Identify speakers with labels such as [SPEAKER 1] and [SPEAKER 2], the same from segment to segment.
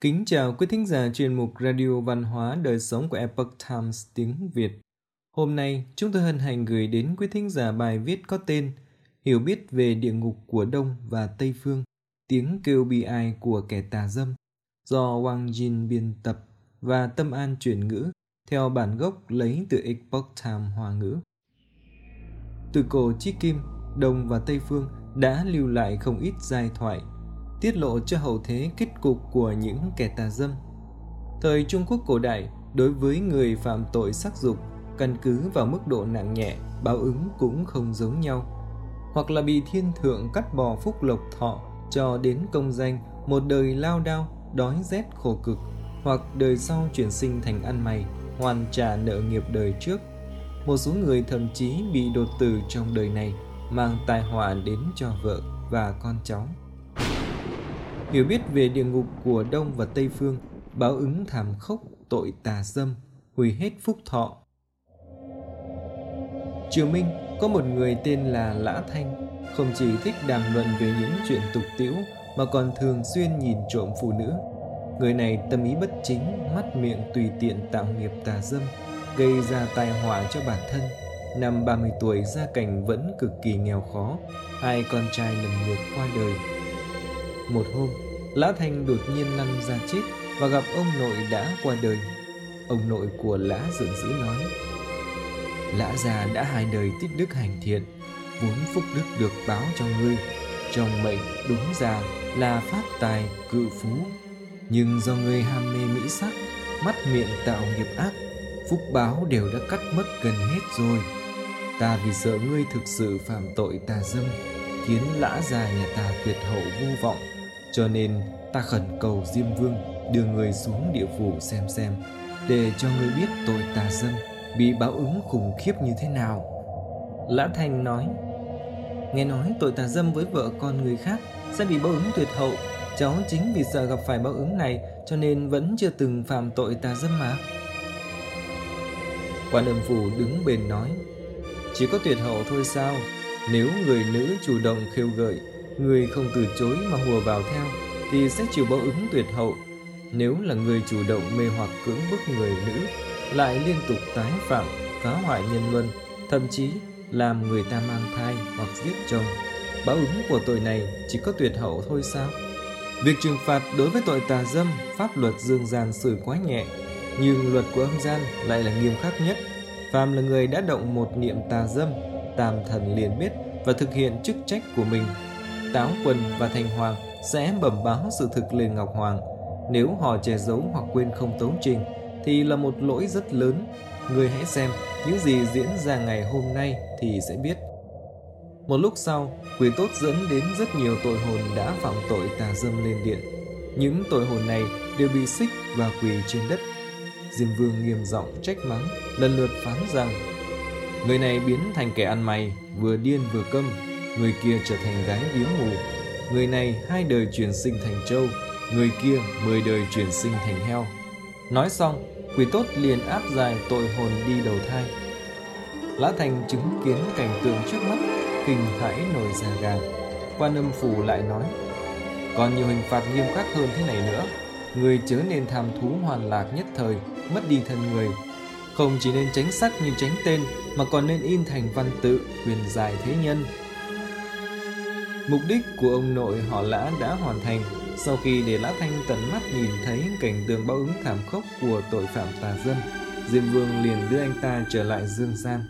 [SPEAKER 1] Kính chào quý thính giả chuyên mục Radio Văn hóa Đời sống của Epoch Times tiếng Việt. Hôm nay, chúng tôi hân hạnh gửi đến quý thính giả bài viết có tên Hiểu biết về địa ngục của Đông và Tây Phương, tiếng kêu bi ai của kẻ tà dâm, do Wang Jin biên tập và Tâm An chuyển ngữ theo bản gốc lấy từ Epoch Times Hoa ngữ. Từ cổ Chi kim, Đông và Tây Phương đã lưu lại không ít giai thoại tiết lộ cho hậu thế kết cục của những kẻ tà dâm. Thời Trung Quốc cổ đại, đối với người phạm tội sắc dục, căn cứ vào mức độ nặng nhẹ, báo ứng cũng không giống nhau. Hoặc là bị thiên thượng cắt bỏ phúc lộc thọ cho đến công danh một đời lao đao, đói rét khổ cực, hoặc đời sau chuyển sinh thành ăn mày, hoàn trả nợ nghiệp đời trước. Một số người thậm chí bị đột tử trong đời này, mang tai họa đến cho vợ và con cháu. Hiểu biết về địa ngục của Đông và Tây Phương, báo ứng thảm khốc, tội tà dâm, hủy hết phúc thọ. Triều Minh có một người tên là Lã Thanh, không chỉ thích đàm luận về những chuyện tục tiễu mà còn thường xuyên nhìn trộm phụ nữ. Người này tâm ý bất chính, mắt miệng tùy tiện tạo nghiệp tà dâm, gây ra tai họa cho bản thân. Năm 30 tuổi gia cảnh vẫn cực kỳ nghèo khó, hai con trai lần lượt qua đời một hôm, Lã Thanh đột nhiên lăn ra chết và gặp ông nội đã qua đời. Ông nội của Lã giận dữ nói, Lã già đã hai đời tích đức hành thiện, vốn phúc đức được báo cho ngươi. Trong mệnh đúng ra là phát tài cự phú, nhưng do ngươi ham mê mỹ sắc, mắt miệng tạo nghiệp ác, phúc báo đều đã cắt mất gần hết rồi. Ta vì sợ ngươi thực sự phạm tội tà dâm, khiến lã già nhà ta tuyệt hậu vô vọng, cho nên ta khẩn cầu Diêm Vương đưa người xuống địa phủ xem xem, để cho người biết tội tà dâm bị báo ứng khủng khiếp như thế nào. Lã Thành nói, Nghe nói tội tà dâm với vợ con người khác sẽ bị báo ứng tuyệt hậu Cháu chính vì sợ gặp phải báo ứng này, cho nên vẫn chưa từng phạm tội tà dâm mà. Quan âm phủ đứng bên nói, Chỉ có tuyệt hậu thôi sao Nếu người nữ chủ động khiêu gợi người không từ chối mà hùa vào theo thì sẽ chịu báo ứng tuyệt hậu. Nếu là người chủ động mê hoặc cưỡng bức người nữ, lại liên tục tái phạm, phá hoại nhân luân, thậm chí làm người ta mang thai hoặc giết chồng, báo ứng của tội này chỉ có tuyệt hậu thôi sao? Việc trừng phạt đối với tội tà dâm, pháp luật dương gian xử quá nhẹ, nhưng luật của âm gian lại là nghiêm khắc nhất. Phàm là người đã động một niệm tà dâm, tam thần liền biết và thực hiện chức trách của mình Táo Quân và Thành Hoàng sẽ bẩm báo sự thực lên Ngọc Hoàng. Nếu họ che giấu hoặc quên không tấu trình, thì là một lỗi rất lớn. Người hãy xem những gì diễn ra ngày hôm nay thì sẽ biết. Một lúc sau, quỷ tốt dẫn đến rất nhiều tội hồn đã phạm tội tà dâm lên điện. Những tội hồn này đều bị xích và quỳ trên đất. Diêm Vương nghiêm giọng trách mắng, lần lượt phán rằng Người này biến thành kẻ ăn mày, vừa điên vừa câm, người kia trở thành gái điếm mù. Người này hai đời chuyển sinh thành trâu, người kia mười đời chuyển sinh thành heo. Nói xong, quỷ tốt liền áp dài tội hồn đi đầu thai. Lã Thành chứng kiến cảnh tượng trước mắt, kinh hãi nổi da gà. Quan âm phủ lại nói, còn nhiều hình phạt nghiêm khắc hơn thế này nữa. Người chớ nên tham thú hoàn lạc nhất thời, mất đi thân người. Không chỉ nên tránh sắc như tránh tên, mà còn nên in thành văn tự, quyền dài thế nhân, Mục đích của ông nội họ Lã đã hoàn thành sau khi để Lã Thanh tận mắt nhìn thấy cảnh tượng báo ứng thảm khốc của tội phạm tà dâm. Diêm Vương liền đưa anh ta trở lại dương gian.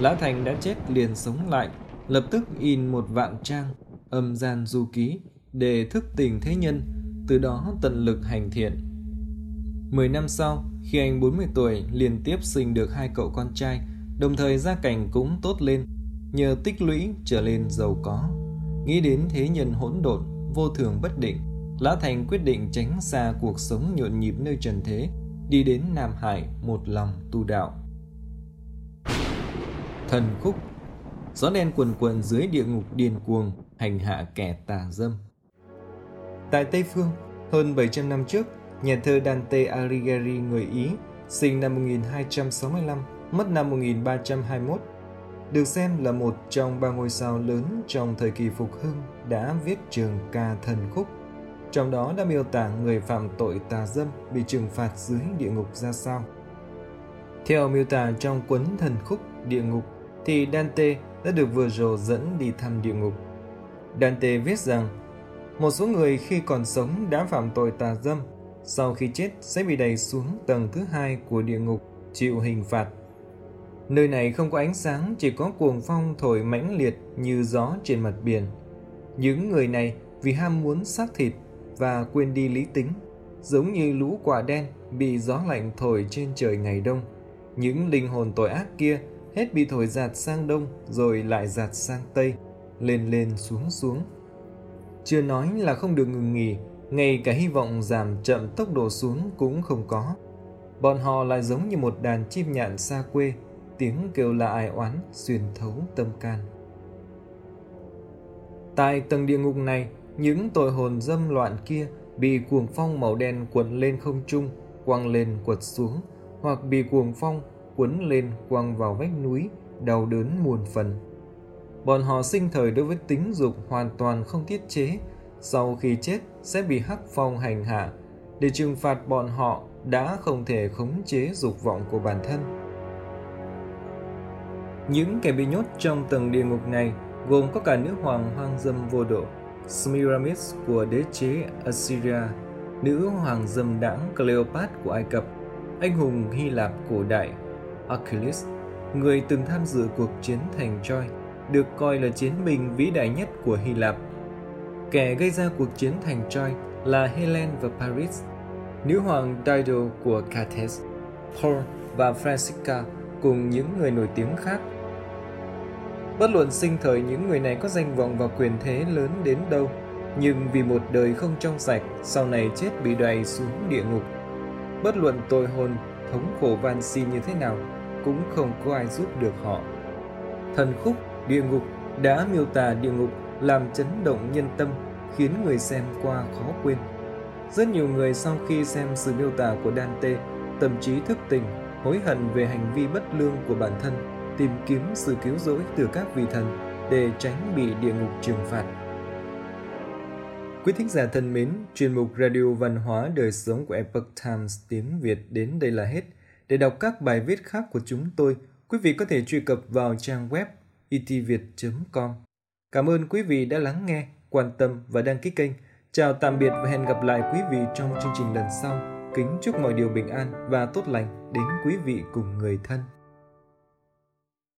[SPEAKER 1] Lã Thanh đã chết liền sống lại, lập tức in một vạn trang âm gian du ký để thức tỉnh thế nhân, từ đó tận lực hành thiện. Mười năm sau, khi anh 40 tuổi liên tiếp sinh được hai cậu con trai, đồng thời gia cảnh cũng tốt lên, nhờ tích lũy trở lên giàu có. Nghĩ đến thế nhân hỗn độn, vô thường bất định, Lã Thành quyết định tránh xa cuộc sống nhộn nhịp nơi trần thế, đi đến Nam Hải một lòng tu đạo. Thần khúc Gió đen quần quần dưới địa ngục điên cuồng, hành hạ kẻ tà dâm. Tại Tây Phương, hơn 700 năm trước, nhà thơ Dante Alighieri người Ý, sinh năm 1265, mất năm 1321, được xem là một trong ba ngôi sao lớn trong thời kỳ phục hưng đã viết trường ca thần khúc. trong đó đã miêu tả người phạm tội tà dâm bị trừng phạt dưới địa ngục ra sao. Theo miêu tả trong cuốn thần khúc địa ngục thì Dante đã được vừa rồi dẫn đi thăm địa ngục. Dante viết rằng một số người khi còn sống đã phạm tội tà dâm, sau khi chết sẽ bị đẩy xuống tầng thứ hai của địa ngục chịu hình phạt. Nơi này không có ánh sáng, chỉ có cuồng phong thổi mãnh liệt như gió trên mặt biển. Những người này vì ham muốn xác thịt và quên đi lý tính, giống như lũ quả đen bị gió lạnh thổi trên trời ngày đông. Những linh hồn tội ác kia hết bị thổi giạt sang đông rồi lại giạt sang tây, lên lên xuống xuống. Chưa nói là không được ngừng nghỉ, ngay cả hy vọng giảm chậm tốc độ xuống cũng không có. Bọn họ lại giống như một đàn chim nhạn xa quê, tiếng kêu la ai oán xuyên thấu tâm can. Tại tầng địa ngục này, những tội hồn dâm loạn kia bị cuồng phong màu đen quấn lên không trung, quăng lên quật xuống, hoặc bị cuồng phong quấn lên quăng vào vách núi, đau đớn muôn phần. Bọn họ sinh thời đối với tính dục hoàn toàn không tiết chế, sau khi chết sẽ bị hắc phong hành hạ. Để trừng phạt bọn họ đã không thể khống chế dục vọng của bản thân. Những kẻ bị nhốt trong tầng địa ngục này gồm có cả nữ hoàng hoang dâm vô độ, Smiramis của đế chế Assyria, nữ hoàng dâm đãng Cleopat của Ai Cập, anh hùng Hy Lạp cổ đại Achilles, người từng tham dự cuộc chiến thành Troy, được coi là chiến binh vĩ đại nhất của Hy Lạp. Kẻ gây ra cuộc chiến thành Troy là Helen và Paris, nữ hoàng Dido của Carthage, Paul và Francisca cùng những người nổi tiếng khác. Bất luận sinh thời những người này có danh vọng và quyền thế lớn đến đâu, nhưng vì một đời không trong sạch, sau này chết bị đày xuống địa ngục. Bất luận tội hồn, thống khổ van xin như thế nào, cũng không có ai giúp được họ. Thần khúc địa ngục đã miêu tả địa ngục làm chấn động nhân tâm, khiến người xem qua khó quên. Rất nhiều người sau khi xem sự miêu tả của Dante, tâm trí thức tỉnh, hối hận về hành vi bất lương của bản thân, tìm kiếm sự cứu rỗi từ các vị thần để tránh bị địa ngục trừng phạt. Quý thính giả thân mến, chuyên mục Radio Văn hóa Đời Sống của Epoch Times tiếng Việt đến đây là hết. Để đọc các bài viết khác của chúng tôi, quý vị có thể truy cập vào trang web e itviet.com. Cảm ơn quý vị đã lắng nghe, quan tâm và đăng ký kênh. Chào tạm biệt và hẹn gặp lại quý vị trong chương trình lần sau. Kính chúc mọi điều bình an và tốt lành đến quý vị cùng người thân.